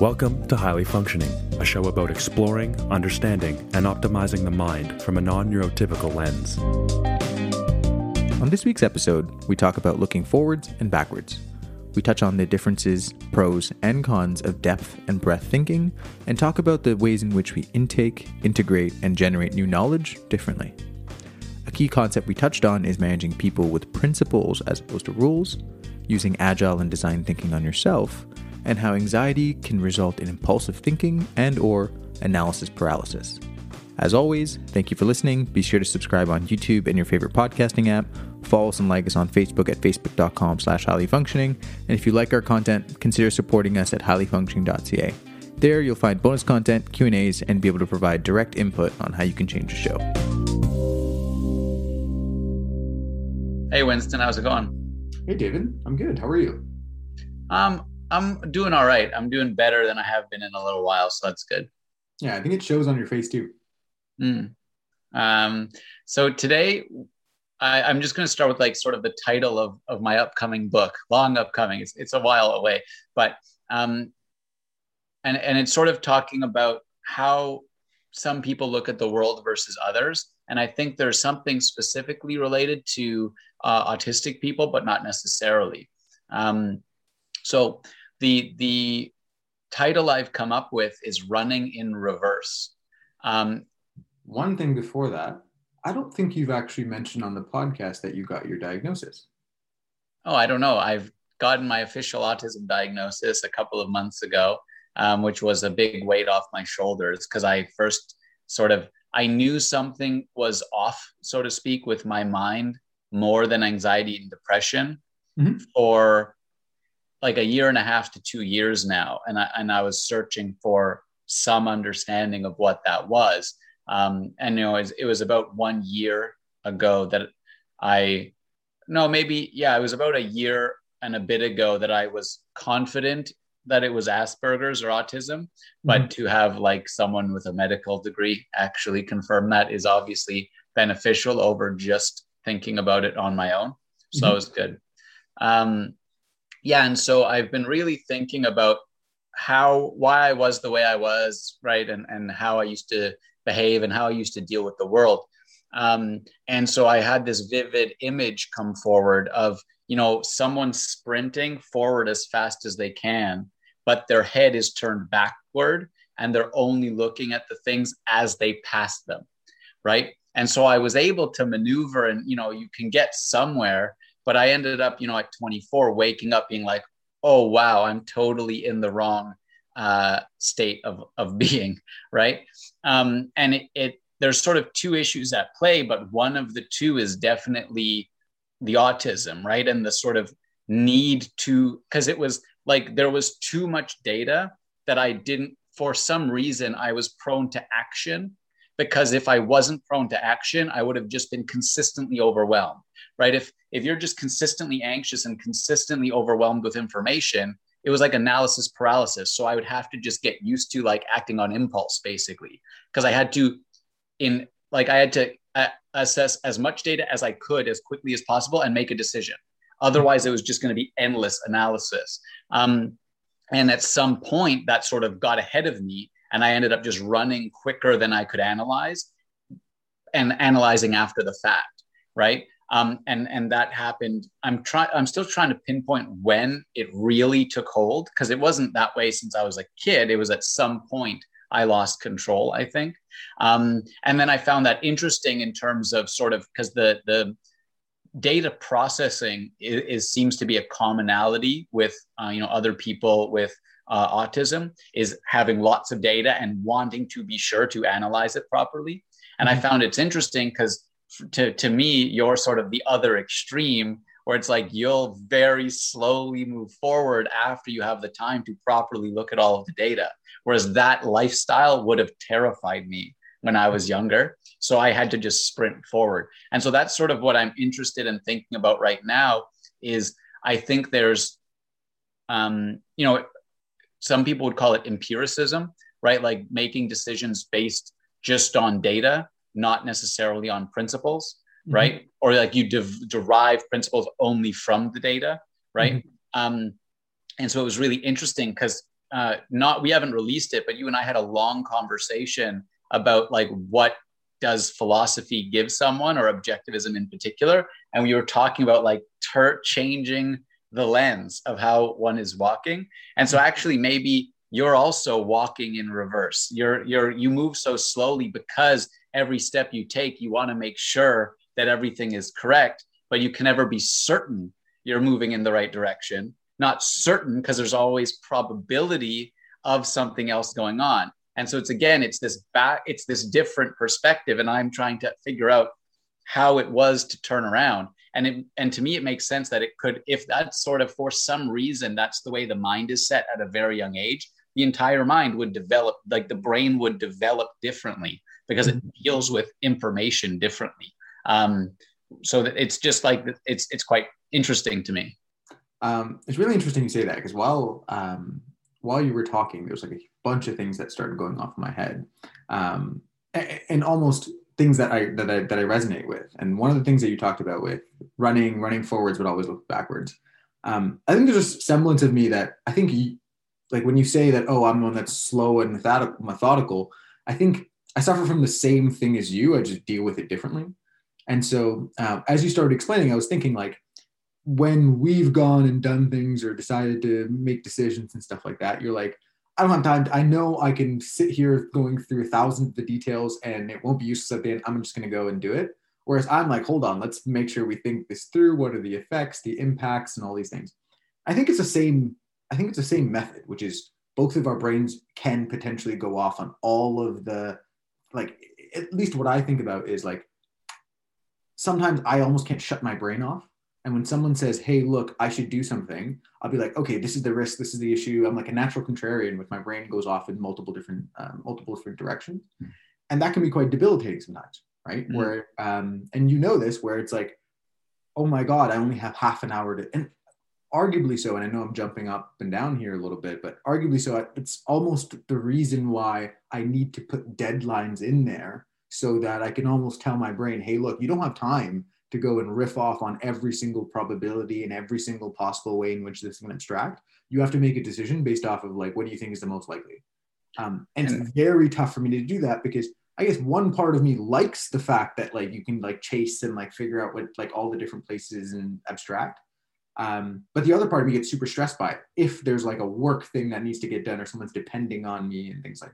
Welcome to Highly Functioning, a show about exploring, understanding, and optimizing the mind from a non neurotypical lens. On this week's episode, we talk about looking forwards and backwards. We touch on the differences, pros, and cons of depth and breadth thinking, and talk about the ways in which we intake, integrate, and generate new knowledge differently. A key concept we touched on is managing people with principles as opposed to rules, using agile and design thinking on yourself, and how anxiety can result in impulsive thinking and or analysis paralysis. As always, thank you for listening. Be sure to subscribe on YouTube and your favorite podcasting app. Follow us and like us on Facebook at facebook.com slash highlyfunctioning. And if you like our content, consider supporting us at highlyfunctioning.ca. There you'll find bonus content, Q&As, and be able to provide direct input on how you can change the show. Hey Winston, how's it going? Hey David, I'm good. How are you? Um, I'm doing all right. I'm doing better than I have been in a little while, so that's good. Yeah, I think it shows on your face too. Mm. Um, so today, I, I'm just going to start with like sort of the title of of my upcoming book, long upcoming. It's it's a while away, but um, and and it's sort of talking about how some people look at the world versus others. And I think there's something specifically related to uh, autistic people, but not necessarily. Um, so the the title I've come up with is running in reverse. Um, One thing before that, I don't think you've actually mentioned on the podcast that you got your diagnosis. oh, I don't know. I've gotten my official autism diagnosis a couple of months ago, um, which was a big weight off my shoulders because I first sort of I knew something was off, so to speak, with my mind more than anxiety and depression Mhm. for like a year and a half to two years now, and I and I was searching for some understanding of what that was. Um, and you know, it was, it was about one year ago that I, no, maybe yeah, it was about a year and a bit ago that I was confident that it was Asperger's or autism, but to have like someone with a medical degree actually confirm that is obviously beneficial over just thinking about it on my own. So Mhm. it was good. Um, yeah, and so I've been really thinking about how why I was the way I was, right, and and how I used to behave and how I used to deal with the world. Um, and so I had this vivid image come forward of you know someone sprinting forward as fast as they can, but their head is turned backward and they're only looking at the things as they pass them, right? And so I was able to maneuver, and you know you can get somewhere but I ended up, you know, at 24, waking up being like, oh, wow, I'm totally in the wrong uh, state of, of being, right? Um, and it, it, there's sort of two issues at play, but one of the two is definitely the autism, right? And the sort of need to, because it was like there was too much data that I didn't, for some reason, I was prone to action. Because if I wasn't prone to action, I would have just been consistently overwhelmed right? If if you're just consistently anxious and consistently overwhelmed with information it was like analysis paralysis. So i would have to just get used to like acting on impulse basically because i had to in like i had to uh, assess as much data as i could as quickly as possible and make a decision. Otherwise it was just going to be endless analysis. Um, and at some point that sort of got ahead of me and i ended up just running quicker than i could analyze and analyzing after the fact right um, and and that happened. I'm trying. I'm still trying to pinpoint when it really took hold because it wasn't that way since I was a kid. It was at some point I lost control. I think, um, and then I found that interesting in terms of sort of because the the data processing is, is, seems to be a commonality with uh, you know other people with uh, autism is having lots of data and wanting to be sure to analyze it properly. And I found it's interesting because to, to me, you're sort of the other extreme where it's like you'll very slowly move forward after you have the time to properly look at all of the data. Whereas that lifestyle would have terrified me when I was younger. So I had to just sprint forward. And so that's sort of what I'm interested in thinking about right now is I think there's, um, you know, some people would call it empiricism, right? Like making decisions based just on data not necessarily on principles, mm-hmm. right? Or like you de- derive principles only from the data, right? Mm-hmm. Um, and so it was really interesting because uh, not we haven't released it, but you and I had a long conversation about like what does philosophy give someone or objectivism in particular, and we were talking about like ter- changing the lens of how one is walking, and so actually maybe you're also walking in reverse. You're you're you move so slowly because every step you take, you want to make sure that everything is correct, but you can never be certain you're moving in the right direction. Not certain because there's always probability of something else going on. And so it's again, it's this back, it's this different perspective. And I'm trying to figure out how it was to turn around. And it, and to me, it makes sense that it could, if that's sort of for some reason, that's the way the mind is set at a very young age, the entire mind would develop, like the brain would develop differently because it mm-hmm. deals with information differently. Um, so it's just like it's it's quite interesting to me. Um, it's really interesting you say that because while um, while you were talking, there was like a bunch of things that started going off in my head, um, and, and almost things that I that I that I resonate with. And one of the things that you talked about with running running forwards would always look backwards. Um, I think there's a semblance of me that I think, you, like when you say that, oh, I'm one that's slow and methodical. I think I suffer from the same thing as you. I just deal with it differently. And so, uh, as you started explaining, I was thinking like, when we've gone and done things or decided to make decisions and stuff like that, you're like, I don't have time. I know I can sit here going through a thousand of the details and it won't be useless at the end. I'm just going to go and do it. Whereas I'm like, hold on, let's make sure we think this through. What are the effects, the impacts, and all these things? I think it's the same. I think it's the same method, which is both of our brains can potentially go off on all of the like at least what I think about is like sometimes I almost can't shut my brain off. And when someone says, "Hey, look, I should do something," I'll be like, "Okay, this is the risk. This is the issue." I'm like a natural contrarian, with my brain goes off in multiple different, um, multiple different directions, mm-hmm. and that can be quite debilitating sometimes, right? Mm-hmm. Where, um, and you know this, where it's like, "Oh my God, I only have half an hour to," and arguably so, and I know I'm jumping up and down here a little bit, but arguably so, it's almost the reason why I need to put deadlines in there so that I can almost tell my brain, hey, look, you don't have time to go and riff off on every single probability and every single possible way in which this can abstract. You have to make a decision based off of like, what do you think is the most likely? Um, and it's very tough for me to do that because I guess one part of me likes the fact that like you can like chase and like figure out what like all the different places and abstract. Um, but the other part of me gets super stressed by it if there's like a work thing that needs to get done or someone's depending on me and things like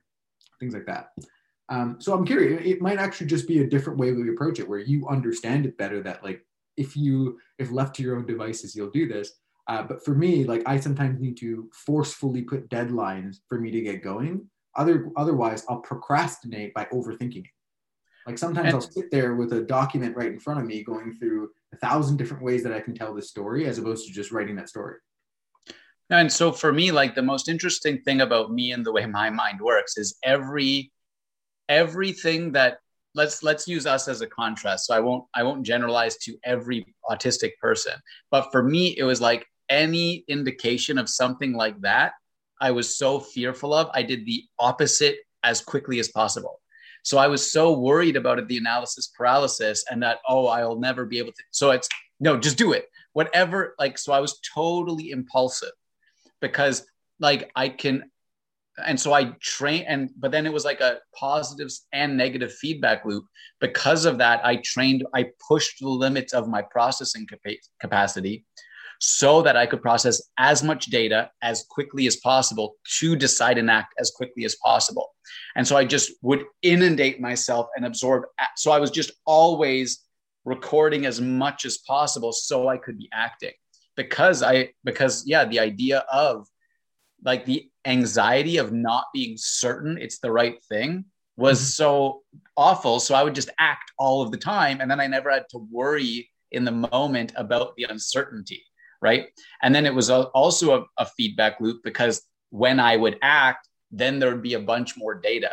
things like that. Um, so I'm curious, it might actually just be a different way we approach it where you understand it better that like if you if left to your own devices, you'll do this. Uh, but for me, like I sometimes need to forcefully put deadlines for me to get going. Other otherwise I'll procrastinate by overthinking it. Like sometimes and, I'll sit there with a document right in front of me going through a thousand different ways that I can tell this story as opposed to just writing that story. And so for me, like the most interesting thing about me and the way my mind works is every everything that let's let's use us as a contrast. So I won't I won't generalize to every autistic person, but for me, it was like any indication of something like that, I was so fearful of. I did the opposite as quickly as possible. So I was so worried about it, the analysis paralysis, and that oh, I'll never be able to. So it's no, just do it. Whatever. Like so, I was totally impulsive because like I can and so I train and but then it was like a positive and negative feedback loop. Because of that, I trained, I pushed the limits of my processing capacity so that I could process as much data as quickly as possible to decide and act as quickly as possible. And so I just would inundate myself and absorb. So I was just always recording as much as possible so I could be acting because I, because yeah, the idea of like the anxiety of not being certain it's the right thing was mm-hmm. so awful. So I would just act all of the time. And then I never had to worry in the moment about the uncertainty. Right. And then it was also a, a feedback loop because when I would act, then there would be a bunch more data.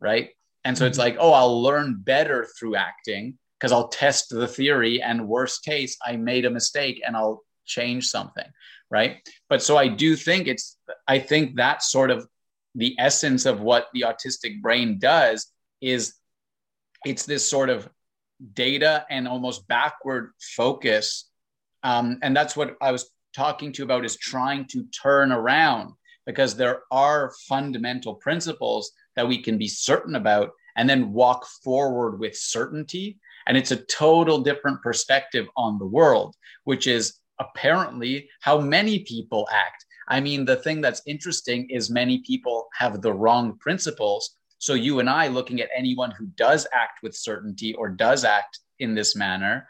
Right. And so it's mm-hmm. like, oh, I'll learn better through acting because I'll test the theory and worst case, I made a mistake and I'll change something right but so i do think it's i think that sort of the essence of what the autistic brain does is it's this sort of data and almost backward focus um, and that's what i was talking to you about is trying to turn around because there are fundamental principles that we can be certain about and then walk forward with certainty. And it's a total different perspective on the world, which is apparently how many people act. I mean, the thing that's interesting is many people have the wrong principles. So, you and I, looking at anyone who does act with certainty or does act in this manner,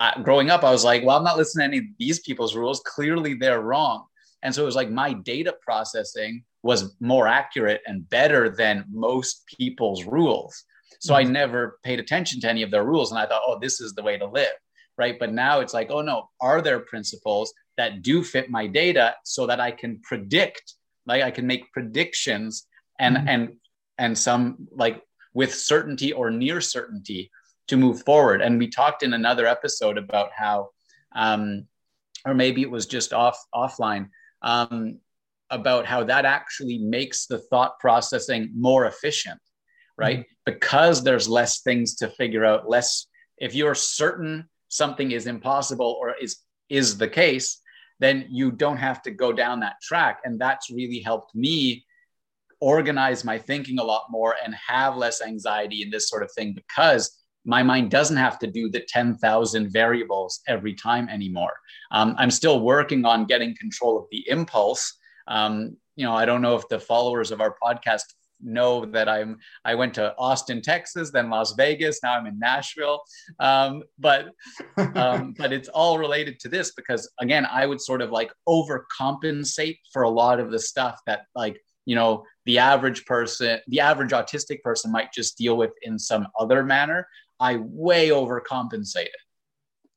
uh, growing up, I was like, well, I'm not listening to any of these people's rules. Clearly, they're wrong. And so it was like my data processing was more accurate and better than most people's rules. So I mm-hmm. never paid attention to any of their rules. And I thought, oh, this is the way to live. Right. But now it's like, oh, no, are there principles that do fit my data so that I can predict, like I can make predictions and, mm-hmm. and, and some like with certainty or near certainty to move forward. And we talked in another episode about how, um, or maybe it was just off offline, um, about how that actually makes the thought processing more efficient, right? Mm-hmm. Because there's less things to figure out, less. If you're certain something is impossible or is is the case, then you don't have to go down that track, and that's really helped me organize my thinking a lot more and have less anxiety in this sort of thing because my mind doesn't have to do the 10,000 variables every time anymore. Um, I'm still working on getting control of the impulse. Um, you know, I don't know if the followers of our podcast know that I'm I went to Austin, Texas, then Las Vegas. Now I'm in Nashville. Um, but um, but it's all related to this because again, I would sort of like overcompensate for a lot of the stuff that like you know the average person, the average autistic person might just deal with in some other manner. I way overcompensated.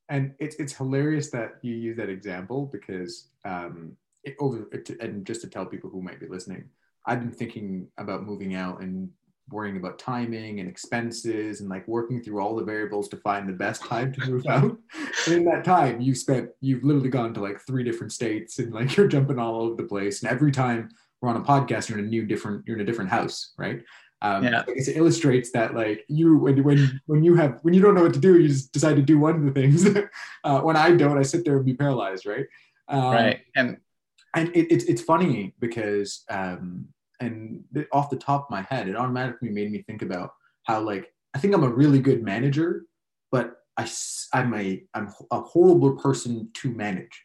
And it's it's hilarious that you use that example because um, it over and just to tell people who might be listening, I've been thinking about moving out and worrying about timing and expenses and like working through all the variables to find the best time to move out. and in that time, you've spent you've literally gone to like three different states and like you're jumping all over the place. And every time we're on a podcast, you're in a new different you're in a different house, right? Um, yeah. it illustrates that like you when when when you have when you don't know what to do, you just decide to do one of the things. uh, when I don't, I sit there and be paralyzed, right? Um, right, and and it, it's it's funny because um, and off the top of my head, it automatically made me think about how like I think I'm a really good manager, but I I'm a I'm a horrible person to manage,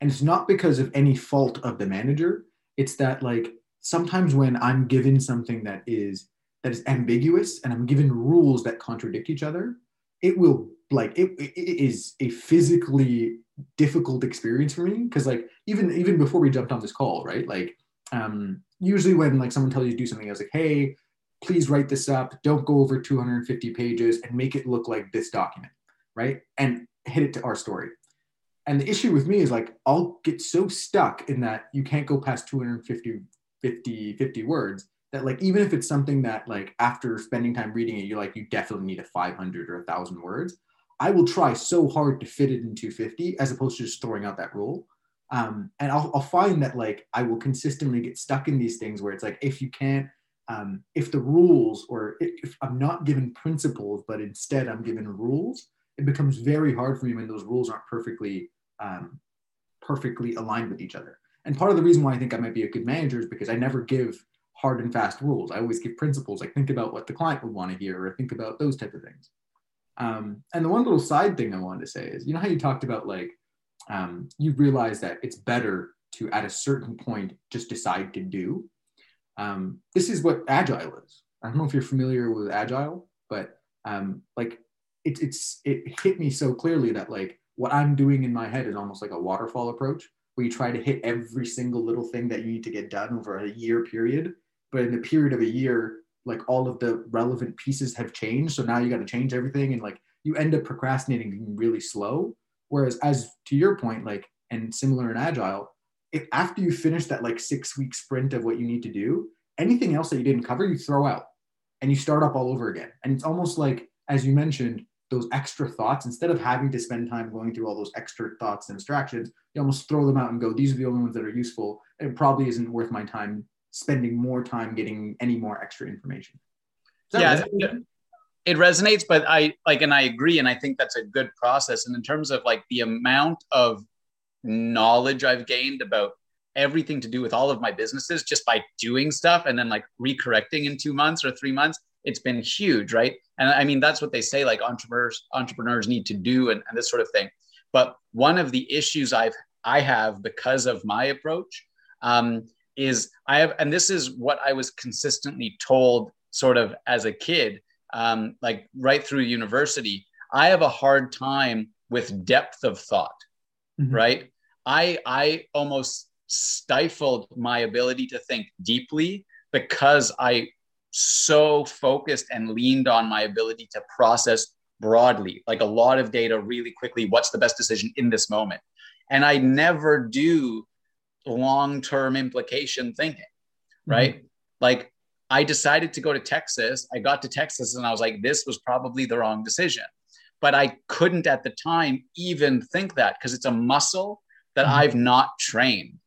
and it's not because of any fault of the manager. It's that like sometimes when I'm given something that is that is ambiguous and I'm given rules that contradict each other, it will like it, it is a physically difficult experience for me because like even even before we jumped on this call, right? Like um usually when like someone tells you to do something, I was like, hey, please write this up. Don't go over 250 pages and make it look like this document, right? And hit it to our story. And the issue with me is like I'll get so stuck in that you can't go past 250 50 50 words that like even if it's something that like after spending time reading it you're like you definitely need a 500 or a thousand words i will try so hard to fit it in 250 as opposed to just throwing out that rule. Um, and I'll, I'll find that like i will consistently get stuck in these things where it's like if you can't um, if the rules or if i'm not given principles but instead i'm given rules it becomes very hard for me when those rules aren't perfectly um, perfectly aligned with each other. And part of the reason why i think i might be a good manager is because i never give hard and fast rules. I always give principles, like think about what the client would want to hear or think about those type of things. Um, and the one little side thing I wanted to say is, you know how you talked about like um, you realize that it's better to at a certain point just decide to do. Um, this is what agile is. I don't know if you're familiar with agile, but um, like it, it's it hit me so clearly that like what I'm doing in my head is almost like a waterfall approach, where you try to hit every single little thing that you need to get done over a year period but in a period of a year like all of the relevant pieces have changed. So now you got to change everything and like you end up procrastinating really slow. Whereas as to your point like and similar in agile if after you finish that like six week sprint of what you need to do anything else that you didn't cover you throw out and you start up all over again. And it's almost like as you mentioned those extra thoughts instead of having to spend time going through all those extra thoughts and distractions you almost throw them out and go these are the only ones that are useful. It probably isn't worth my time spending more time getting any more extra information. Yeah, it, it resonates, but I like, and I agree, and I think that's a good process. And in terms of like the amount of knowledge I've gained about everything to do with all of my businesses just by doing stuff and then like recorrecting in two months or three months it's been huge right and i mean that's what they say like entrepreneurs entrepreneurs need to do and, and this sort of thing but one of the issues i've i have because of my approach um, is i have and this is what i was consistently told sort of as a kid um, like right through university i have a hard time with depth of thought mm-hmm. right i i almost stifled my ability to think deeply because I so focused and leaned on my ability to process broadly, like a lot of data really quickly. What's the best decision in this moment? And I never do long term implication thinking, mm-hmm. right? Mm-hmm. Like I decided to go to Texas. I got to Texas and I was like, this was probably the wrong decision. But I couldn't at the time even think that because it's a muscle that mm-hmm. I've not trained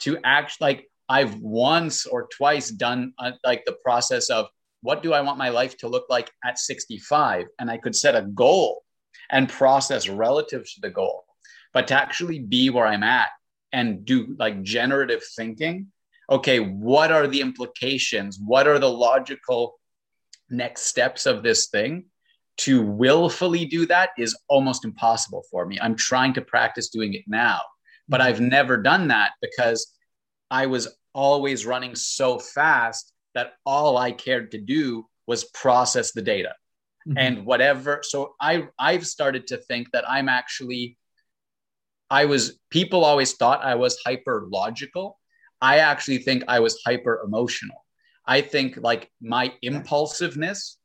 to act like I've once or twice done uh, like the process of what do I want my life to look like at 65? And I could set a goal and process relative to the goal. But to actually be where I'm at and do like generative thinking, okay, what are the implications? What are the logical next steps of this thing? To willfully do that is almost impossible for me. I'm trying to practice doing it now but I've never done that because I was always running so fast that all I cared to do was process the data. Mm-hmm. And whatever, so I I've started to think that I'm actually I was people always thought I was hyper logical. I actually think I was hyper emotional. I think like my impulsiveness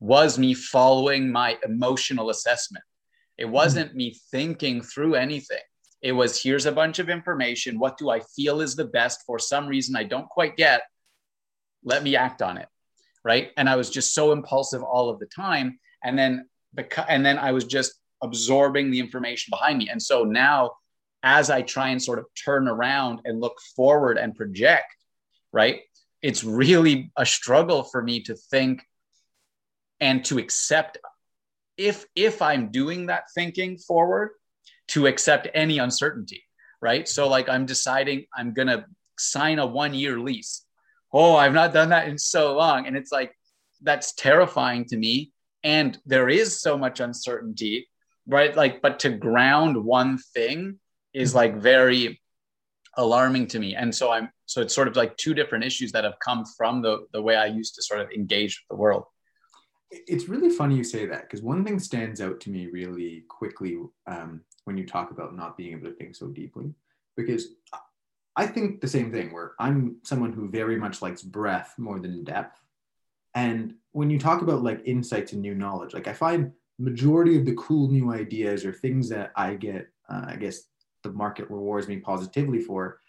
was me following my emotional assessment. It mm-hmm. wasn't mm-hmm. me thinking through anything. It was here's a bunch of information. What do I feel is the best for some reason I don't quite get? Let me act on it. Right. And I was just so impulsive all of the time. And then because and then I was just absorbing the information behind me. And so now as I try and sort of turn around and look forward and project, right? It's really a struggle for me to think and to accept if if I'm doing that thinking forward, to accept any uncertainty, right? So, like, I'm deciding I'm going to sign a one year lease. Oh, I've not done that in so long. And it's like, that's terrifying to me. And there is so much uncertainty, right? Like, but to ground one thing is like very alarming to me. And so I'm, so it's sort of like two different issues that have come from the, the way I used to sort of engage with the world. It's really funny you say that because one thing stands out to me really quickly um, when you talk about not being able to think so deeply because I think the same thing where I'm someone who very much likes breadth more than depth. And when you talk about like insights and new knowledge, like I find majority of the cool new ideas or things that I get, uh, I guess the market rewards me positively for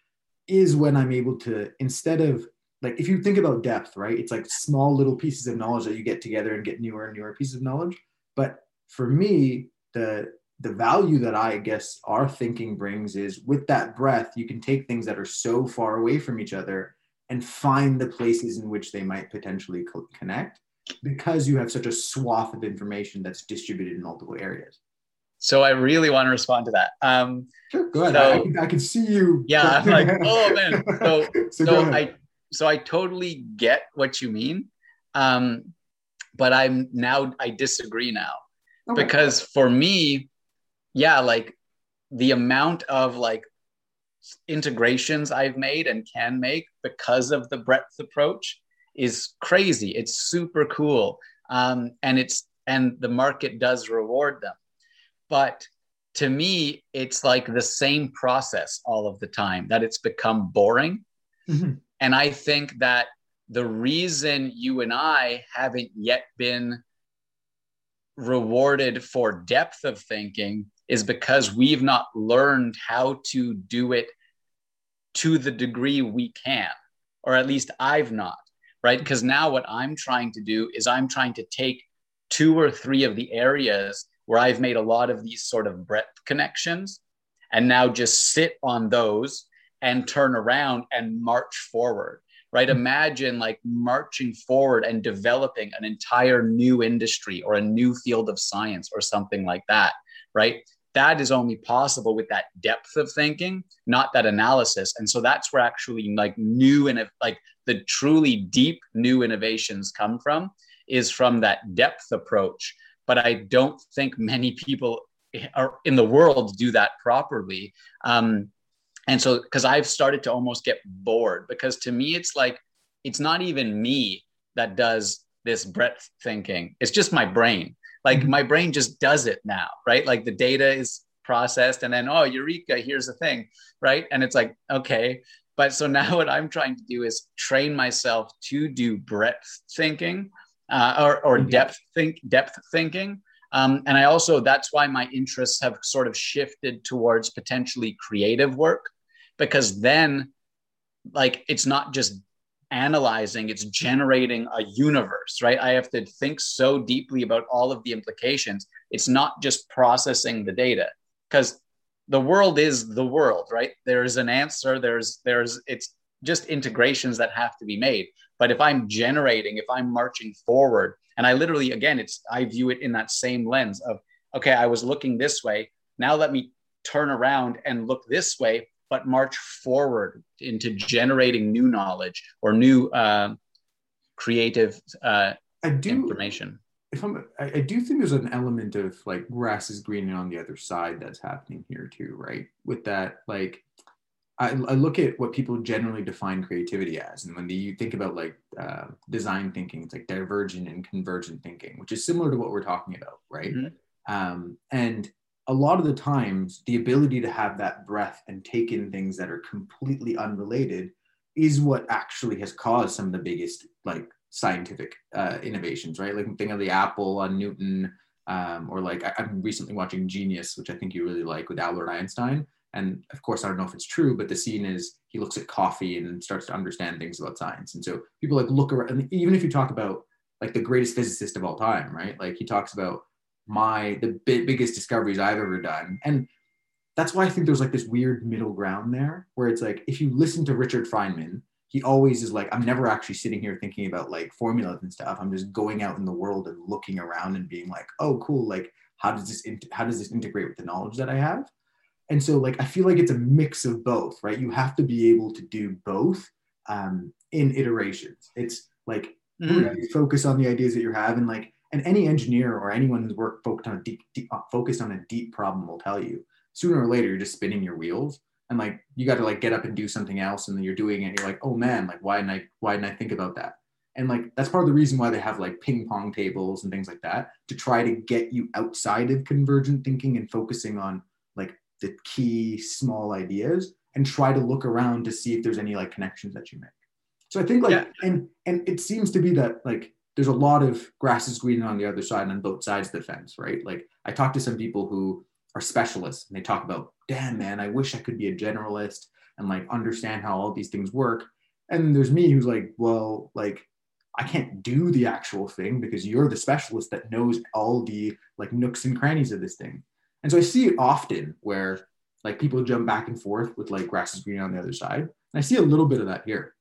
is when I'm able to, instead of like, if you think about depth, right? It's like small little pieces of knowledge that you get together and get newer and newer pieces of knowledge. But for me, the the value that I guess our thinking brings is with that breath, you can take things that are so far away from each other and find the places in which they might potentially co- connect because you have such a swath of information that's distributed in multiple areas. So I really want to respond to that. Um, sure, go ahead. So, I, can, I, can, see you. Yeah, I'm like, oh man. So, so, so I so I totally get what you mean, um, but I'm now I disagree now okay. because for me, yeah, like the amount of like integrations I've made and can make because of the breadth approach is crazy. It's super cool. Um, and it's and the market does reward them. But to me, it's like the same process all of the time that it's become boring. Mm-hmm. And I think that the reason you and I haven't yet been rewarded for depth of thinking is because we've not learned how to do it to the degree we can, or at least I've not, right? Because now what I'm trying to do is I'm trying to take two or three of the areas where I've made a lot of these sort of breadth connections and now just sit on those and turn around and march forward right mm-hmm. imagine like marching forward and developing an entire new industry or a new field of science or something like that right that is only possible with that depth of thinking, not that analysis. And so that's where actually like new and like the truly deep new innovations come from is from that depth approach. But I don't think many people are in the world do that properly. Um, and so, because I've started to almost get bored, because to me, it's like, it's not even me that does this breadth thinking, it's just my brain. Like mm-hmm. my brain just does it now, right? Like the data is processed and then, oh, Eureka, here's the thing, right? And it's like, okay. But so now what I'm trying to do is train myself to do breadth thinking uh, or, or mm-hmm. depth think depth thinking. Um, and I also that's why my interests have sort of shifted towards potentially creative work because then like it's not just analyzing it's generating a universe right i have to think so deeply about all of the implications it's not just processing the data because the world is the world right? There is an answer there's there's it's just integrations that have to be made. But if i'm generating if i'm marching forward and i literally again it's i view it in that same lens of okay i was looking this way. Now let me turn around and look this way but march forward into generating new knowledge or new uh, creative uh, I do, information if I'm, I, I do think there's an element of like grass is greener on the other side that's happening here too, right? With that, like I, I, look at what people generally define creativity as, and when you think about like uh, design thinking, it's like divergent and convergent thinking, which is similar to what we're talking about, right? Mm-hmm. Um, and a lot of the times, the ability to have that breath and take in things that are completely unrelated is what actually has caused some of the biggest like scientific uh, innovations, right? Like think of the apple on Newton, um, or like I, am recently watching Genius, which I think you really like with Albert Einstein. And of course i don't know if it's true but the scene is he looks at coffee and starts to understand things about science. And so people like look around and even if you talk about like the greatest physicist of all time right? Like he talks about my the biggest discoveries i've ever done. And that's why i think there's like this weird middle ground there where it's like if you listen to richard feynman he always is like i'm never actually sitting here thinking about like formulas and stuff. I'm just going out in the world and looking around and being like oh cool like how does this in- how does this integrate with the knowledge that i have? And so like i feel like it's a mix of both right? You have to be able to do both um, in iterations. It's like mm. focus on the ideas that you're having like and any engineer or anyone who's worked focused on a deep, deep focused on a deep problem will tell you. Sooner or later you're just spinning your wheels and like you got to like get up and do something else and then you're doing it and you're like oh man like why didn't i why didn't i think about that and like that's part of the reason why they have like ping pong tables and things like that to try to get you outside of convergent thinking and focusing on like the key small ideas and try to look around to see if there's any like connections that you make. So I think like yeah. and and it seems to be that like there's a lot of grass is green on the other side and on both sides of the fence, right? Like I talk to some people who are specialists and they talk about, damn man, I wish I could be a generalist and like understand how all these things work. And there's me who's like, well, like I can't do the actual thing because you're the specialist that knows all the like nooks and crannies of this thing. And so I see it often where like people jump back and forth with like grass is green on the other side. And I see a little bit of that here.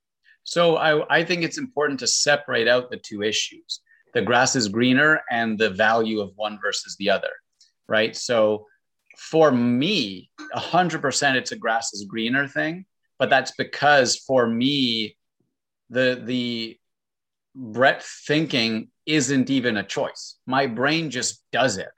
So I, I think it's important to separate out the two issues the grass is greener and the value of one versus the other, right? So for me, 100% it's a grass is greener thing, but that's because for me, the, the breadth thinking isn't even a choice. My brain just does it.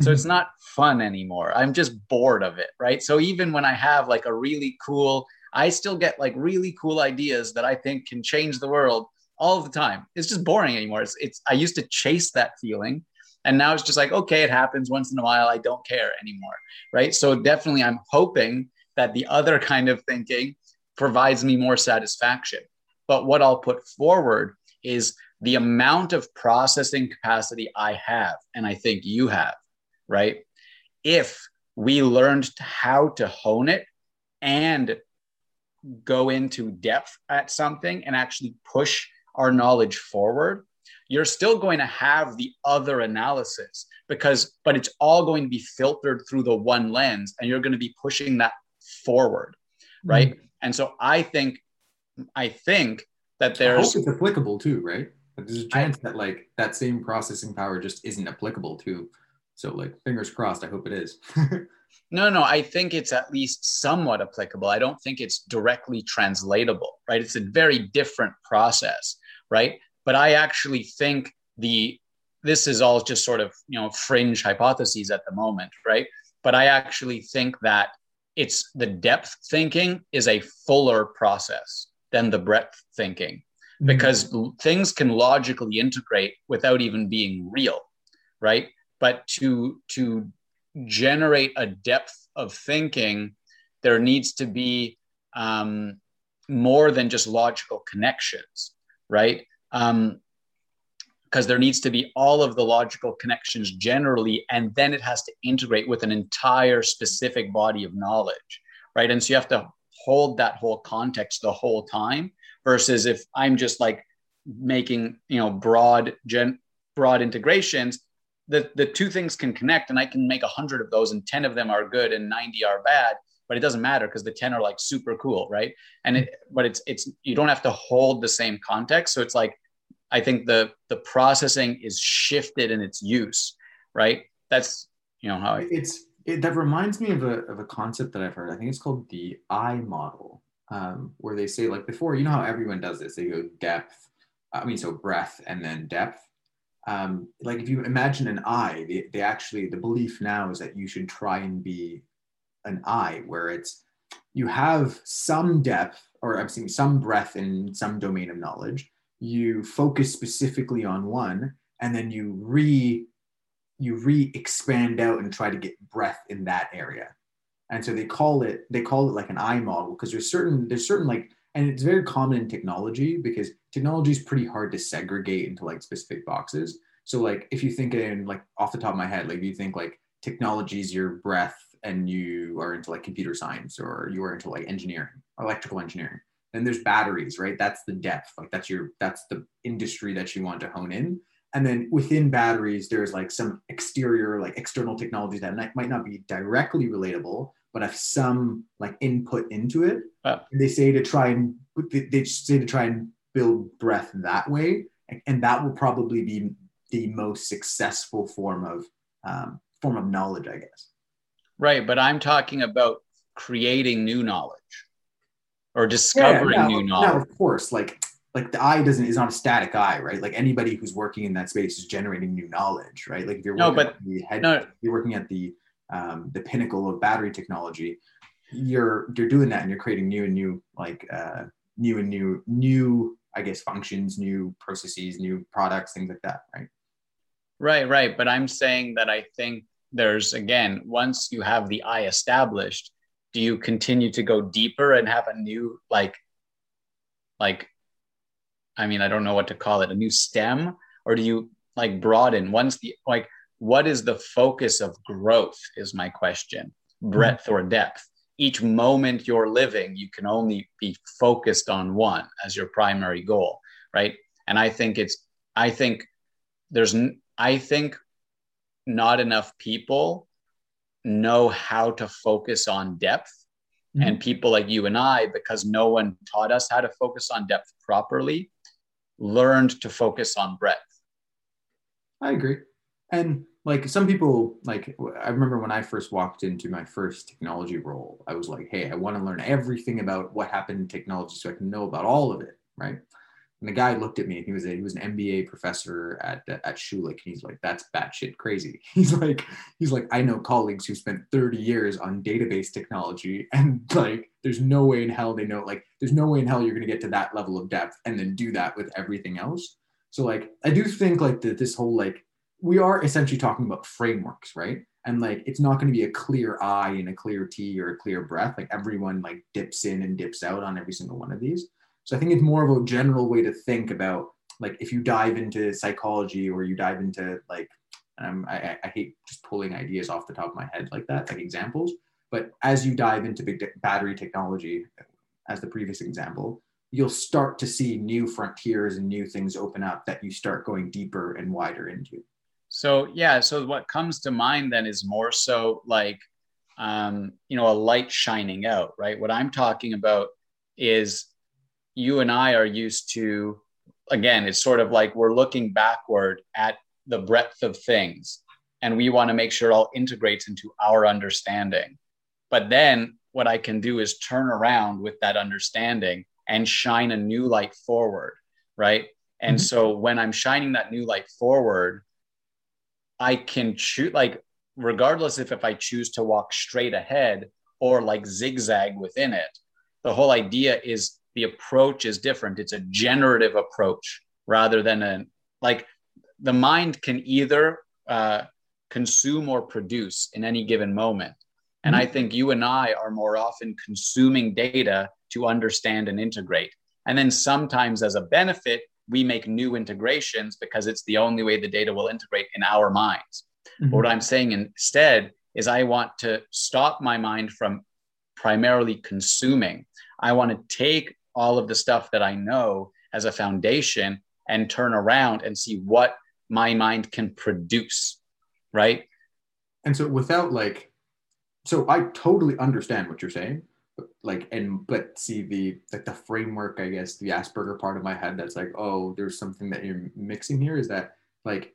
So it's mm-hmm. not fun anymore. I'm just bored of it, right? So even when I have like a really cool, I still get like really cool ideas that I think can change the world all the time. It's just boring anymore. It's, it's I used to chase that feeling and now it's just like okay, it happens once in a while. I don't care anymore, right? So definitely I'm hoping that the other kind of thinking provides me more satisfaction. But what I'll put forward is the amount of processing capacity I have and I think you have right? If we learned how to hone it and go into depth at something and actually push our knowledge forward, you're still going to have the other analysis because, but it's all going to be filtered through the one lens and you're going to be pushing that forward. Right. Mm-hmm. And so I think, I think that there's. it's applicable too, right? There's a chance I, that like that same processing power just isn't applicable to so like fingers crossed. I hope it is. No, no, I think it's at least somewhat applicable. I don't think it's directly translatable, right? It's a very different process, right? But I actually think the this is all just sort of you know fringe hypotheses at the moment, right? But I actually think that it's the depth thinking is a fuller process than the breadth thinking mm-hmm. because things can logically integrate without even being real, right? But to to generate a depth of thinking, there needs to be um, more than just logical connections, right? Um, because there needs to be all of the logical connections generally, and then it has to integrate with an entire specific body of knowledge, right? And so you have to hold that whole context the whole time versus if I'm just like making, you know, broad gen broad integrations, the, the two things can connect and I can make a hundred of those and 10 of them are good and 90 are bad, but it doesn't matter because the 10 are like super cool. Right. And it, but it's, it's, you don't have to hold the same context. So it's like, I think the, the processing is shifted in its use. Right. That's, you know, how I, it's, it, that reminds me of a, of a concept that I've heard. I think it's called the I model, um, where they say like before, you know how everyone does this, they go depth, I mean, so breadth and then depth um, like if you imagine an eye, they, they actually the belief now is that you should try and be an eye where it's you have some depth or I'm saying some breadth in some domain of knowledge. You focus specifically on one, and then you re you re expand out and try to get breath in that area. And so they call it they call it like an eye model because there's certain there's certain like and it's very common in technology because technology is pretty hard to segregate into like specific boxes. So like if you think in like off the top of my head, like you think like technology is your breath and you are into like computer science or you are into like engineering, electrical engineering. Then there's batteries, right? That's the depth. Like that's your that's the industry that you want to hone in. And then within batteries, there's like some exterior, like external technologies that might not be directly relatable, but have some like input into it. They say to try and they say to try and build breadth that way, and that will probably be the most successful form of um, form of knowledge, I guess. Right, but I'm talking about creating new knowledge or discovering yeah, no, new knowledge. No, of course, like like the eye doesn't is not a static eye, right? Like anybody who's working in that space is generating new knowledge, right? Like if you're no, but the head, no. you're working at the um, the pinnacle of battery technology, you're you're doing that and you're creating new and new like uh, new and new new I guess functions, new processes, new products, things like that, right? Right, right. But I'm saying that I think there's again once you have the eye established, do you continue to go deeper and have a new like like I mean I don't know what to call it a new stem? Or do you like broaden? Once the like what is the focus of growth is my question. Breadth mm-hmm. or depth. Each moment you're living you can only be focused on one as your primary goal right? And i think it's i think there's i think not enough people know how to focus on depth. Mm-hmm. and people like you and i because no one taught us how to focus on depth properly learned to focus on breadth. I agree. And like some people like i remember when i first walked into my first technology role i was like hey i want to learn everything about what happened in technology so i can know about all of it right and the guy looked at me and he was a he was an MBA professor at at Schulich. And he's like, that's batshit crazy. He's like, he's like, I know colleagues who spent 30 years on database technology, and like, there's no way in hell they know. Like, there's no way in hell you're gonna get to that level of depth and then do that with everything else. So like, I do think like that this whole like we are essentially talking about frameworks, right? And like it's not going to be a clear eye and a clear T or a clear breath. Like everyone like dips in and dips out on every single one of these. So I think it's more of a general way to think about like if you dive into psychology or you dive into like um, I, I hate just pulling ideas off the top of my head like that, like examples. But as you dive into big battery technology, as the previous example, you'll start to see new frontiers and new things open up that you start going deeper and wider into. So yeah, so what comes to mind then is more so like um, you know a light shining out, right? What I'm talking about is you and I are used to again, it's sort of like we're looking backward at the breadth of things, and we want to make sure it all integrates into our understanding. But then what I can do is turn around with that understanding and shine a new light forward, right? And mm-hmm. so when I'm shining that new light forward, I can choose like regardless if if I choose to walk straight ahead or like zigzag within it. The whole idea is the approach is different. It's a generative approach rather than a like the mind can either uh, consume or produce in any given moment. And mm-hmm. I think you and I are more often consuming data to understand and integrate. And then sometimes, as a benefit, we make new integrations because it's the only way the data will integrate in our minds. Mm-hmm. What I'm saying instead is, I want to stop my mind from primarily consuming. I want to take all of the stuff that I know as a foundation and turn around and see what my mind can produce. Right. And so, without like, so I totally understand what you're saying But like and but see the like the framework i guess the asperger part of my head that's like oh there's something that you're mixing here is that like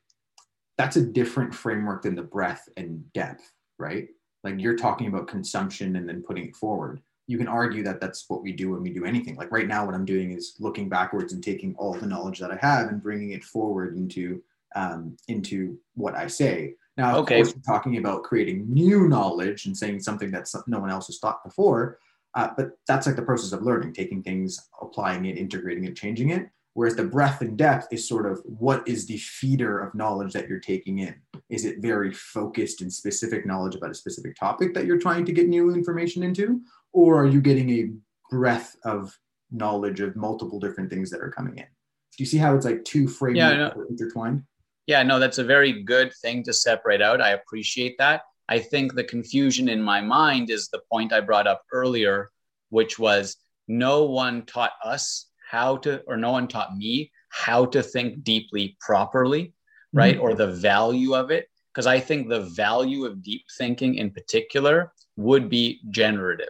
that's a different framework than the breadth and depth right like you're talking about consumption and then putting it forward you can argue that that's what we do when we do anything like right now what i'm doing is looking backwards and taking all the knowledge that i have and bringing it forward into um, into what i say now of okay. course talking about creating new knowledge and saying something that no one else has thought before uh, but that's like the process of learning, taking things, applying it, integrating it, changing it. Whereas the breadth and depth is sort of what is the feeder of knowledge that you're taking in? Is it very focused and specific knowledge about a specific topic that you're trying to get new information into? Or are you getting a breadth of knowledge of multiple different things that are coming in? Do you see how it's like two frameworks yeah, no. intertwined? Yeah, no, that's a very good thing to separate out. I appreciate that. I think the confusion in my mind is the point I brought up earlier, which was no one taught us how to, or no one taught me how to think deeply properly, right? Mm-hmm. Or the value of it. Because I think the value of deep thinking in particular would be generative.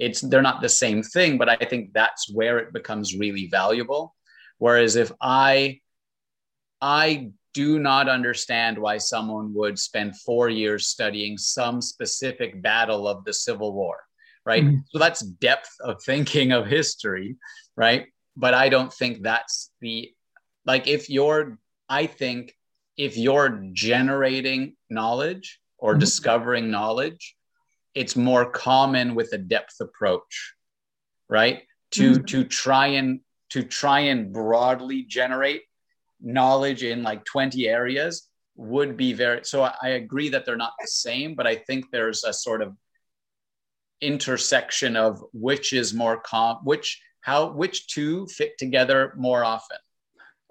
It's they're not the same thing, but I think that's where it becomes really valuable. Whereas if I I do not understand why someone would spend four years studying some specific battle of the Civil War, right? Mm-hmm. So that's depth of thinking of history, right? But I don't think that's the, like, if you're, I think if you're generating knowledge or mm-hmm. discovering knowledge, it's more common with a depth approach, right? To, mm-hmm. to try and, to try and broadly generate knowledge in like 20 areas would be very so I, agree that they're not the same but i think there's a sort of intersection of which is more com which how which two fit together more often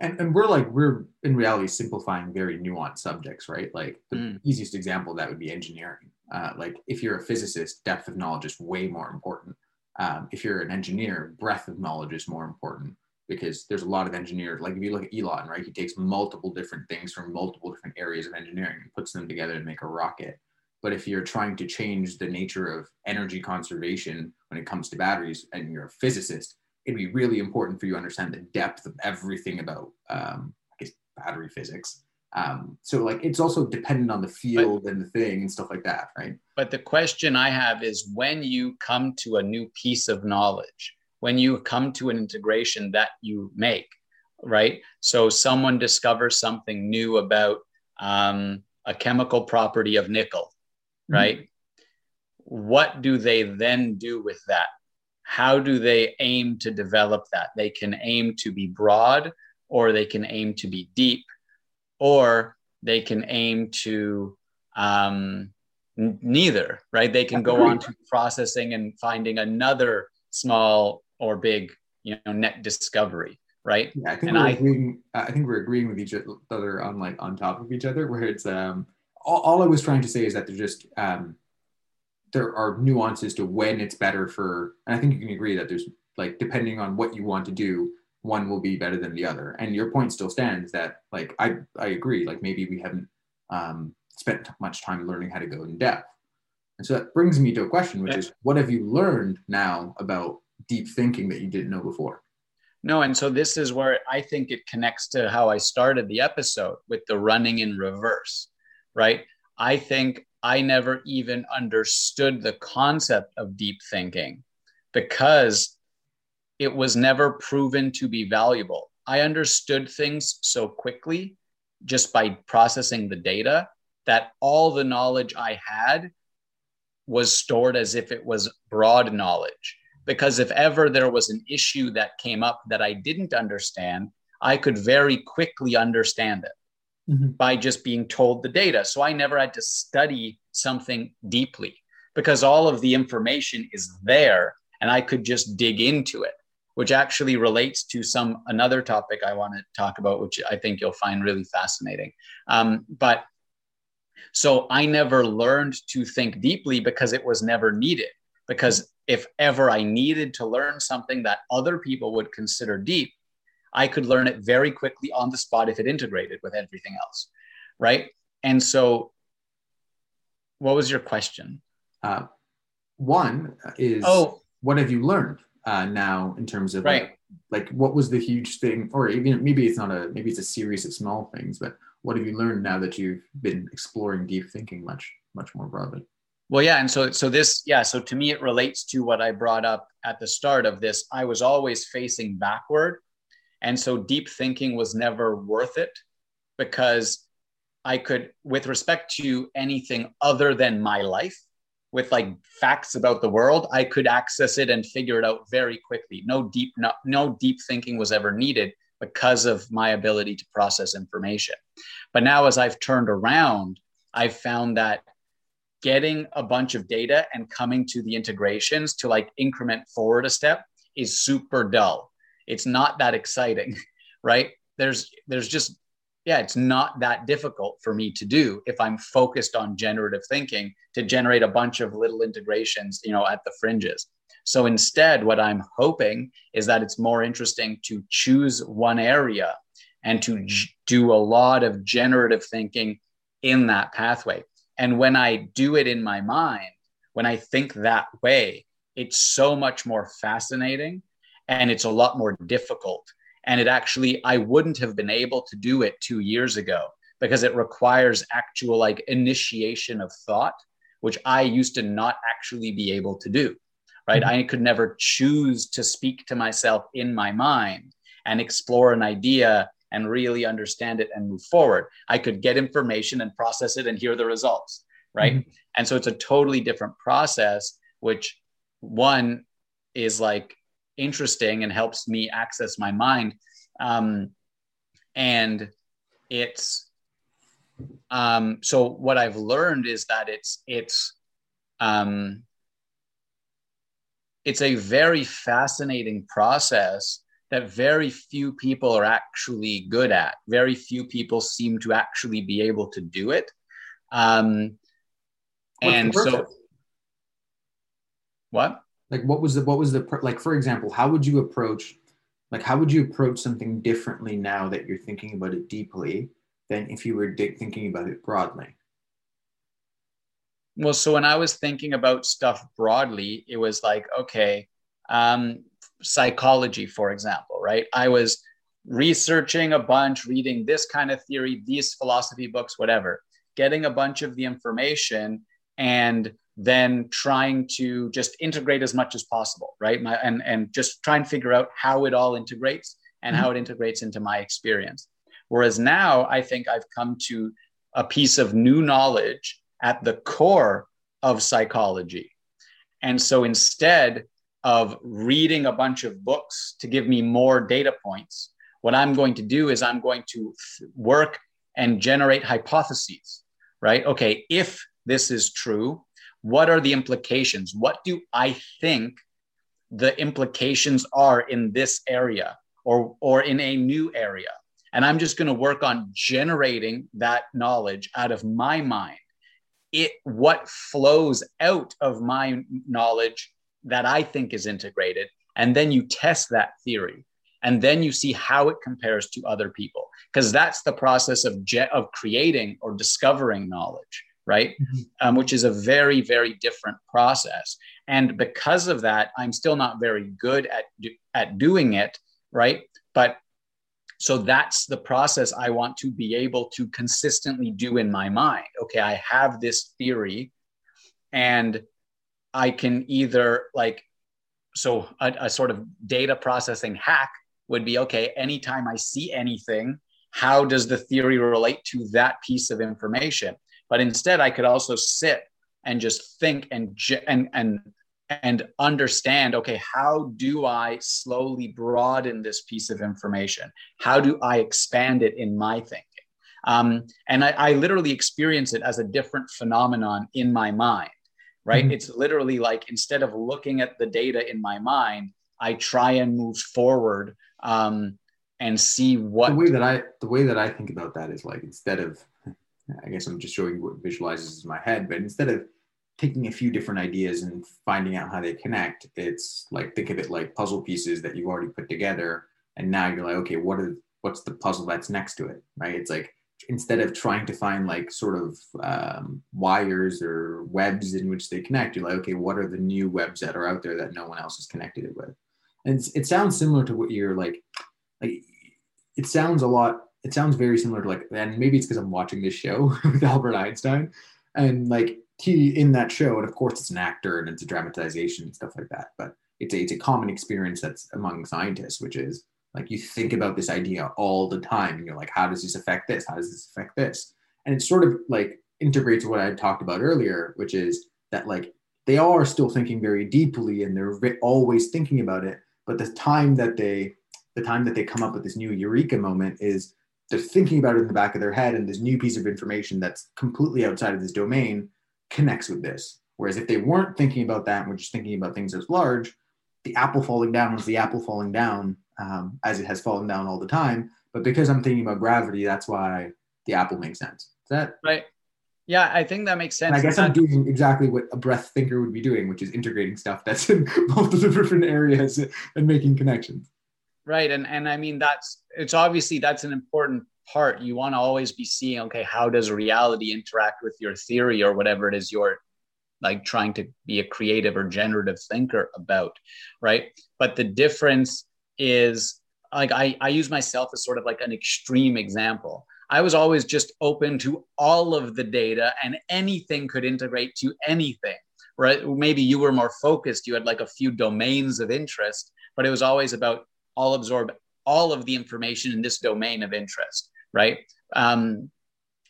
and, and we're like we're in reality simplifying very nuanced subjects right like the mm. easiest example that would be engineering uh, like if you're a physicist depth of knowledge is way more important um, if you're an engineer breadth of knowledge is more important because there's a lot of engineers. Like if you look at Elon, right, he takes multiple different things from multiple different areas of engineering and puts them together to make a rocket. But if you're trying to change the nature of energy conservation when it comes to batteries and you're a physicist, it'd be really important for you to understand the depth of everything about, um, I guess, battery physics. Um, so like it's also dependent on the field but, and the thing and stuff like that, right? But the question I have is when you come to a new piece of knowledge, when you come to an integration that you make, right? So someone discovers something new about um, a chemical property of nickel, mm-hmm. right? Mm-hmm. What do they then do with that? How do they aim to develop that? They can aim to be broad, or they can aim to be deep, or they can aim to um, n- neither, right? They can go on to processing and finding another small or big, you know, net discovery, right? Yeah, I think and we're I, agreeing. I think we're agreeing with each other on like on top of each other. Where it's um, all, all I was trying to say is that there's just um, there are nuances to when it's better for, and I think you can agree that there's like depending on what you want to do, one will be better than the other. And your point still stands that like I I agree. Like maybe we haven't um, spent much time learning how to go in depth. And so that brings me to a question, which yeah. is what have you learned now about deep thinking that you didn't know before. No, and so this is where I think it connects to how I started the episode with the running in reverse, right? I think I never even understood the concept of deep thinking because it was never proven to be valuable. I understood things so quickly just by processing the data that all the knowledge I had was stored as if it was broad knowledge. Because if ever there was an issue that came up that I didn't understand, I could very quickly understand it mm-hmm. by just being told the data. So I never had to study something deeply because all of the information is there and I could just dig into it, which actually relates to some another topic I want to talk about, which I think you'll find really fascinating. Um, but so I never learned to think deeply because it was never needed. Because if ever I needed to learn something that other people would consider deep, I could learn it very quickly on the spot if it integrated with everything else. Right. And so, what was your question? Uh, one is oh, what have you learned uh, now in terms of right. like, like what was the huge thing, or even maybe it's not a maybe it's a series of small things, but what have you learned now that you've been exploring deep thinking much much more broadly? Well, yeah, and so so this yeah, so to me it relates to what I brought up at the start of this. I was always facing backward and so deep thinking was never worth it because I could, with respect to anything other than my life, with like facts about the world, I could access it and figure it out very quickly. No deep, no, no deep thinking was ever needed because of my ability to process information. But now, as I've turned around, I've found that getting a bunch of data and coming to the integrations to like increment forward a step is super dull it's not that exciting right there's there's just yeah it's not that difficult for me to do if i'm focused on generative thinking to generate a bunch of little integrations you know at the fringes so instead what i'm hoping is that it's more interesting to choose one area and to j- do a lot of generative thinking in that pathway and when i do it in my mind when i think that way it's so much more fascinating and it's a lot more difficult. And it actually, I wouldn't have been able to do it two years ago because it requires actual like initiation of thought, which I used to not actually be able to do. Right. Mm-hmm. I could never choose to speak to myself in my mind and explore an idea and really understand it and move forward. I could get information and process it and hear the results. Right. Mm-hmm. And so it's a totally different process, which one is like interesting and helps me access my mind. Um, and it's um, so what I've learned is that it's it's um, it's a very fascinating process that very few people are actually good at. Very few people seem to actually be able to do it. Um, and so, what? Like what was the what was the like for example how would you approach like how would you approach something differently now that you're thinking about it deeply than if you were thinking about it broadly? Well so when i was thinking about stuff broadly it was like okay um, psychology for example right? I was researching a bunch reading this kind of theory these philosophy books whatever getting a bunch of the information and then trying to just integrate as much as possible, right? My, and, and just try and figure out how it all integrates and mm-hmm. how it integrates into my experience. Whereas now I think I've come to a piece of new knowledge at the core of psychology. And so instead of reading a bunch of books to give me more data points, what I'm going to do is I'm going to work and generate hypotheses, right? Okay, if this is true, what are the implications? What do I think the implications are in this area or, or in a new area? And I'm just going to work on generating that knowledge out of my mind. It what flows out of my knowledge that I think is integrated. And then you test that theory. And then you see how it compares to other people. Because that's the process of, je- of creating or discovering knowledge right? Mm-hmm. Um, which is a very, very different process. And because of that, I'm still not very good at, do, at doing it, right? But So that's the process I want to be able to consistently do in my mind. Okay, I have this theory and I can either like, so a, a sort of data processing hack would be okay, anytime I see anything, how does the theory relate to that piece of information? But instead, I could also sit and just think and and and and understand okay how do i slowly broaden this piece of information? How do i expand it in my thinking? Um, and I, I, literally experience it as a different phenomenon in my mind right? Mm-hmm. it's literally like instead of looking at the data in my mind i try and move forward um, and see what the way that i the way that i think about that is like instead of i guess i'm just showing what visualizes in my head but instead of taking a few different ideas and finding out how they connect. It's like think of it like puzzle pieces that you've already put together, and now you're like, okay, what are what's the puzzle that's next to it, right? It's like instead of trying to find like sort of um, wires or webs in which they connect, you're like, okay, what are the new webs that are out there that no one else has connected it with? And it sounds similar to what you're like, like it sounds a lot. It sounds very similar to like, and maybe it's because I'm watching this show with Albert Einstein, and like he in that show, and of course it's an actor and it's a dramatization and stuff like that, but it's a, it's a common experience that's among scientists, which is like you think about this idea all the time and you're like, how does this affect this? How does this affect this? And it sort of like integrates what I talked about earlier, which is that like they are still thinking very deeply and they're always thinking about it. But the time that they, the time that they come up with this new eureka moment is they're thinking about it in the back of their head and this new piece of information that's completely outside of this domain connects with this. Whereas if they weren't thinking about that and were just thinking about things as large, the apple falling down was the apple falling down um, as it has fallen down all the time. But because I'm thinking about gravity, that's why the apple makes sense. Is that right? Yeah, I think that makes sense. And I guess I'm doing exactly what a breath thinker would be doing, which is integrating stuff that's in multiple different areas and making connections. Right. And and I mean that's it's obviously that's an important part. You want to always be seeing okay how does reality interact with your theory or whatever it is you're like trying to be a creative or generative thinker about right? But the difference is like I, I use myself as sort of like an extreme example. I was always just open to all of the data and anything could integrate to anything right? Maybe you were more focused you had like a few domains of interest but it was always about i'll absorb all of the information in this domain of interest right? Um,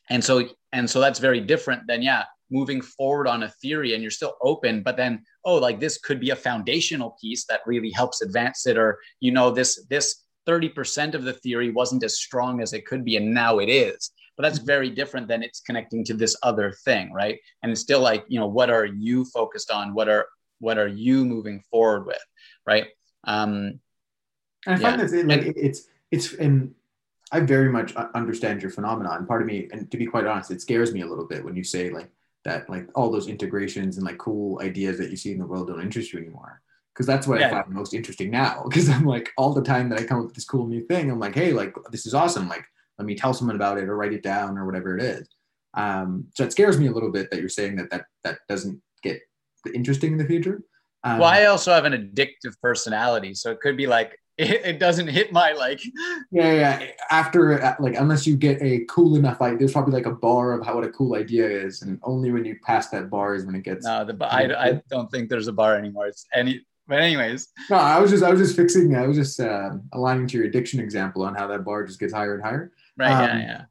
and so and so that's very different than yeah moving forward on a theory and you're still open but then oh like this could be a foundational piece that really helps advance it or you know this this 30% of the theory wasn't as strong as it could be and now it is. But that's very different than it's connecting to this other thing right? And it's still like you know what are you focused on? What are what are you moving forward with right? Um and i find yeah. that like and, it's it's and I very much understand your phenomenon. Part of me, and to be quite honest, it scares me a little bit when you say like that, like all those integrations and like cool ideas that you see in the world don't interest you anymore. Because that's what yeah. I find most interesting now. Because I'm like all the time that I come up with this cool new thing, I'm like, hey, like this is awesome. Like let me tell someone about it or write it down or whatever it is. Um, so it scares me a little bit that you're saying that that that doesn't get interesting in the future. Um, well, I also have an addictive personality, so it could be like it, it, doesn't hit my like yeah yeah after like unless you get a cool enough idea there's probably like a bar of how what a cool idea is and only when you pass that bar is when it gets no the I, I don't think there's a bar anymore. It's any but anyways. No i was just i was just fixing i was just uh, aligning to your addiction example on how that bar just gets higher and higher. Right um, yeah. yeah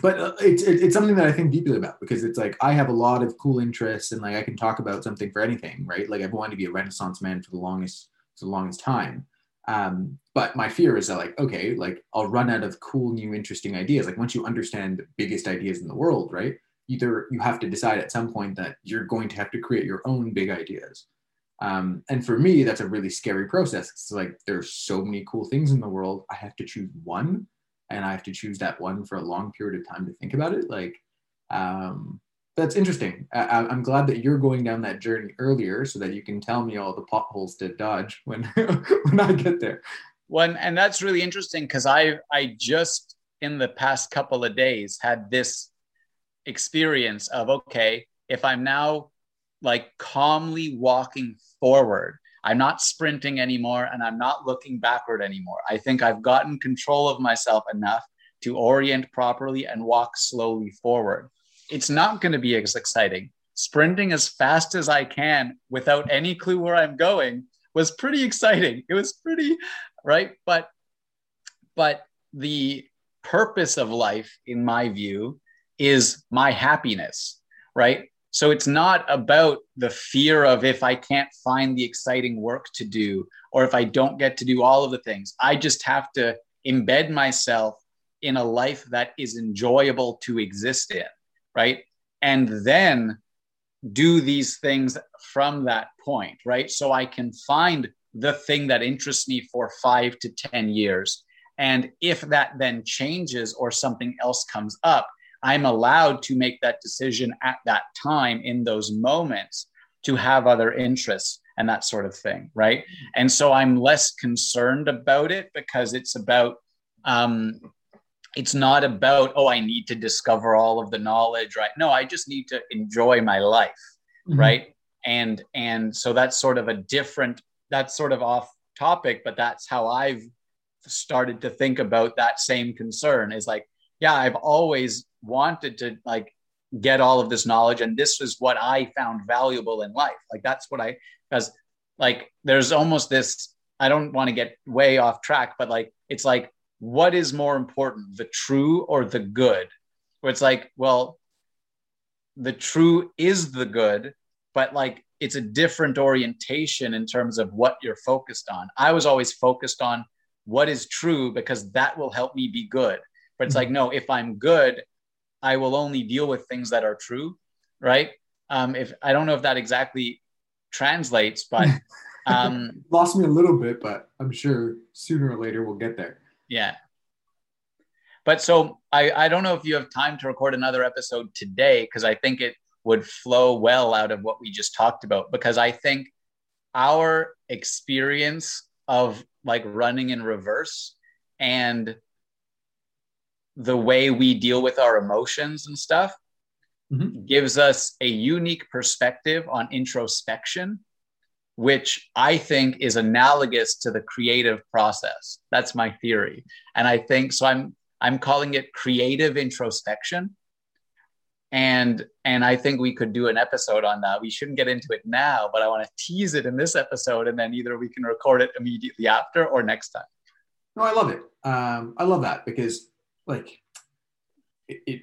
but uh, it's it's something that I think deeply about because it's like I have a lot of cool interests and like I can talk about something for anything, right? Like I've wanted to be a Renaissance man for the longest for the longest time, um, but my fear is that like, okay, like I'll run out of cool, new, interesting ideas. Like once you understand the biggest ideas in the world, right? Either you have to decide at some point that you're going to have to create your own big ideas. Um, and for me, that's a really scary process. It's like there's so many cool things in the world. I have to choose one, and I have to choose that one for a long period of time to think about it. Like, um, that's interesting. I, am glad that you're going down that journey earlier so that you can tell me all the potholes to dodge when when I get there. When and that's really interesting because I I just in the past couple of days had this experience of okay, if I'm now like calmly walking forward, I'm not sprinting anymore and I'm not looking backward anymore. I think I've gotten control of myself enough to orient properly and walk slowly forward. It's not going to be as exciting. Sprinting as fast as I can without any clue where I'm going was pretty exciting. It was pretty right, but but the purpose of life in my view is my happiness, right? So it's not about the fear of if I can't find the exciting work to do or if I don't get to do all of the things. I just have to embed myself in a life that is enjoyable to exist in, right? And then do these things from that point, right? So I can find the thing that interests me for five to 10 years. And if that then changes or something else comes up, I'm allowed to make that decision at that time in those moments to have other interests and that sort of thing, right? And so I'm less concerned about it because it's about um, it's not about oh i need to discover all of the knowledge right? No i just need to enjoy my life mm-hmm. right? And and so that's sort of a different that's sort of off topic but that's how i've started to think about that same concern is like yeah i've always wanted to like get all of this knowledge and this is what i found valuable in life. Like that's what i because like there's almost this i don't want to get way off track but like it's like what is more important, the true or the good? Where it's like, well, the true is the good, but like it's a different orientation in terms of what you're focused on. I was always focused on what is true because that will help me be good. But it's like, no, if I'm good, I will only deal with things that are true, right? Um, if I don't know if that exactly translates, but um, lost me a little bit, but I'm sure sooner or later we'll get there. Yeah. But so I, I don't know if you have time to record another episode today because I think it would flow well out of what we just talked about because I think our experience of like running in reverse and the way we deal with our emotions and stuff mm-hmm. gives us a unique perspective on introspection which I think is analogous to the creative process. That's my theory. And I think so I'm I'm calling it creative introspection. And and I think we could do an episode on that. We shouldn't get into it now, but I want to tease it in this episode and then either we can record it immediately after or next time. No, I love it. Um, I love that because like it, it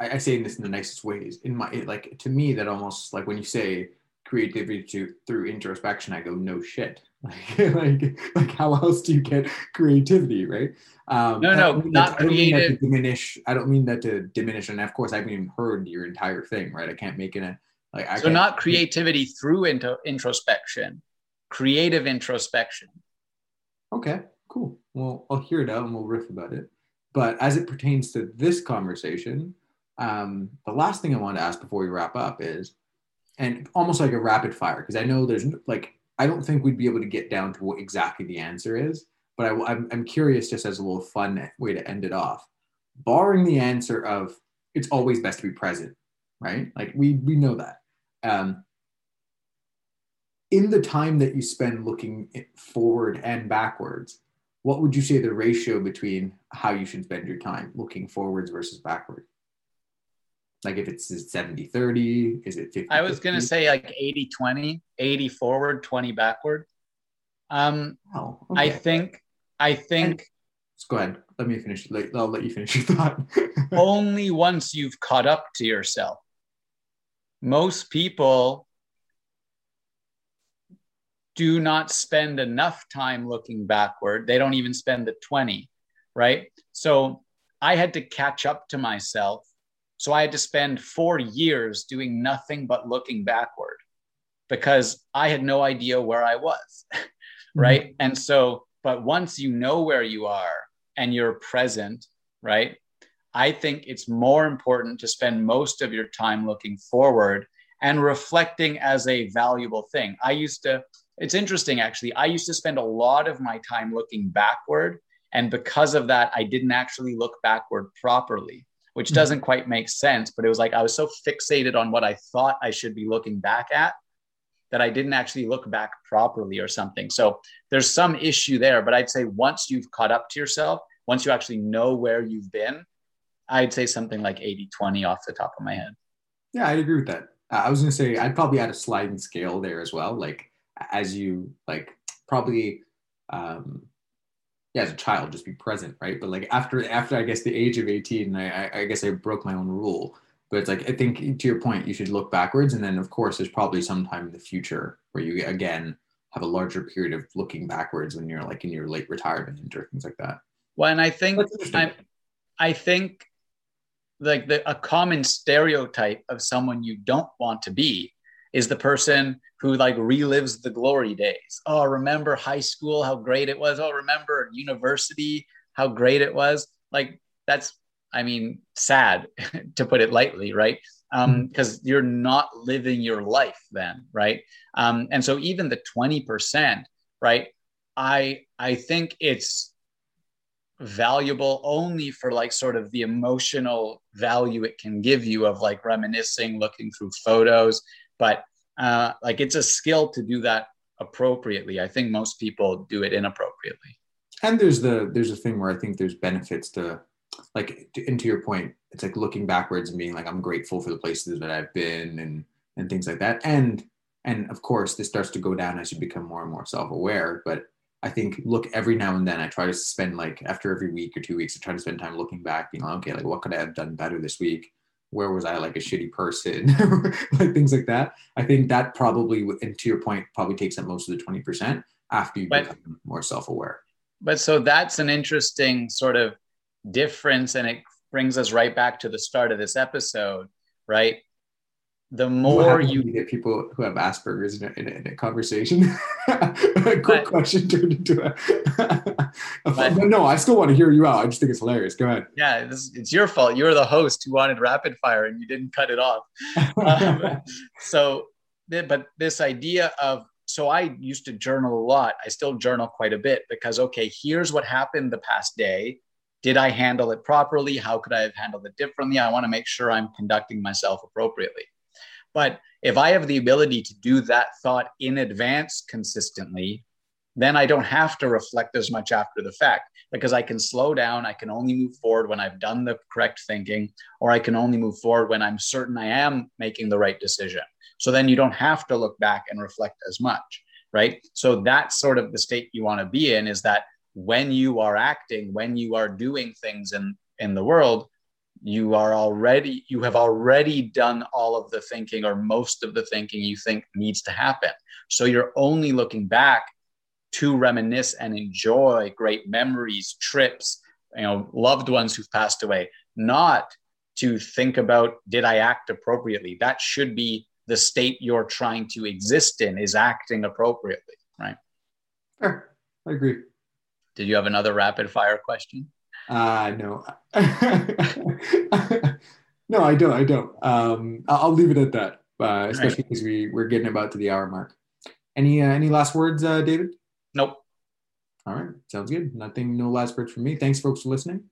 I, I say this in the nicest ways. In my it, like to me, that almost like when you say creativity to, through introspection, I go, no shit. Like, like, like, how else do you get creativity, right? Um, no, no, not I don't mean that to diminish. I don't mean that to diminish. And of course, I haven't even heard your entire thing, right? I can't make it a like. I so not creativity through into introspection, creative introspection. Okay, cool. Well, I'll hear it out and we'll riff about it. But as it pertains to this conversation, um, the last thing I want to ask before we wrap up is and almost like a rapid fire because I know there's like I don't think we'd be able to get down to what exactly the answer is, but I, I'm I'm curious just as a little fun way to end it off. Barring the answer of it's always best to be present, right? Like we we know that. Um, in the time that you spend looking forward and backwards, what would you say the ratio between how you should spend your time looking forwards versus backwards? Like if it's 70 30, is it 50? I was going to say like 80 20, 80 forward, 20 backward. Um, oh, okay. I think, I think. And, go ahead. Let me finish. I'll let you finish your thought. only once you've caught up to yourself. Most people do not spend enough time looking backward. They don't even spend the 20, right? So I had to catch up to myself so I had to spend four years doing nothing but looking backward because I had no idea where I was. right. Mm-hmm. And so, but once you know where you are and you're present, right? I think it's more important to spend most of your time looking forward and reflecting as a valuable thing. I used to, it's interesting actually, I used to spend a lot of my time looking backward. And because of that, I didn't actually look backward properly which hmm. doesn't quite make sense. But it was like I was so fixated on what I thought I should be looking back at that I didn't actually look back properly or something. So there's some issue there. But I'd say once you've caught up to yourself, once you actually know where you've been, I'd say something like 80 20 off the top of my head. Yeah, I'd agree with that. Uh, I was going to say, I'd probably add a sliding scale there as well. Like, as you like, probably, um, yeah, as a child, just be present, right? But like after, after I guess the age of 18, I, I guess I broke my own rule. But it's like i think to your point you should look backwards and then of course there's probably some time in the future where you again have a larger period of looking backwards when you're like in your late retirement or things like that. Well and i think i i think like the a common stereotype of someone you don't want to be is the person who like relives the glory days oh remember high school how great it was oh remember university how great it was like that's I mean, sad to put it lightly, right? Because um, hmm. you're not living your life then, right? Um, and so even the 20%, right? I I think it's valuable only for like sort of the emotional value it can give you of like reminiscing, looking through photos, but uh, like it's a skill to do that appropriately. I think most people do it inappropriately. And there's the there's a thing where I think there's benefits to like and to your point it's like looking backwards and being like i'm grateful for the places that i've been and and things like that and and of course this starts to go down as you become more and more self-aware but i think look every now and then i try to spend like after every week or two weeks i try to spend time looking back being like okay like what could i have done better this week where was i like a shitty person? Like things like that. I think that probably and to your point probably takes up most of the 20% after you but, become more self-aware. But so that's an interesting sort of difference and it brings us right back to the start of this episode right the more you get people who have asperger's in a, in a, in a conversation a quick but, question turned into a, but, no i still want to hear you out i just think it's hilarious go ahead yeah this, it's your fault You're the host who wanted rapid fire and you didn't cut it off um, so but this idea of so I used to journal a lot. I still journal quite a bit because, okay, here's what happened the past day did I handle it properly? How could I have handled it differently? I want to make sure I'm conducting myself appropriately. But if I have the ability to do that thought in advance consistently, then I don't have to reflect as much after the fact because I can slow down. I can only move forward when I've done the correct thinking, or I can only move forward when I'm certain I am making the right decision. So then you don't have to look back and reflect as much, right? So that's sort of the state you want to be in is that when you are acting, when you are doing things in, in the world, you are already, you have already done all of the thinking or most of the thinking you think needs to happen. So you're only looking back to reminisce and enjoy great memories, trips, you know, loved ones who've passed away, not to think about did I act appropriately? That should be the state you're trying to exist in is acting appropriately, right? Sure. I agree. Did you have another rapid fire question? Uh, no. no, I don't. I don't. Um, I'll leave it at that, uh, especially because right. we, we're getting about to the hour mark. Any uh, any last words, uh, David? Nope. All right. Sounds good. Nothing, no last words from me. Thanks, folks, for listening.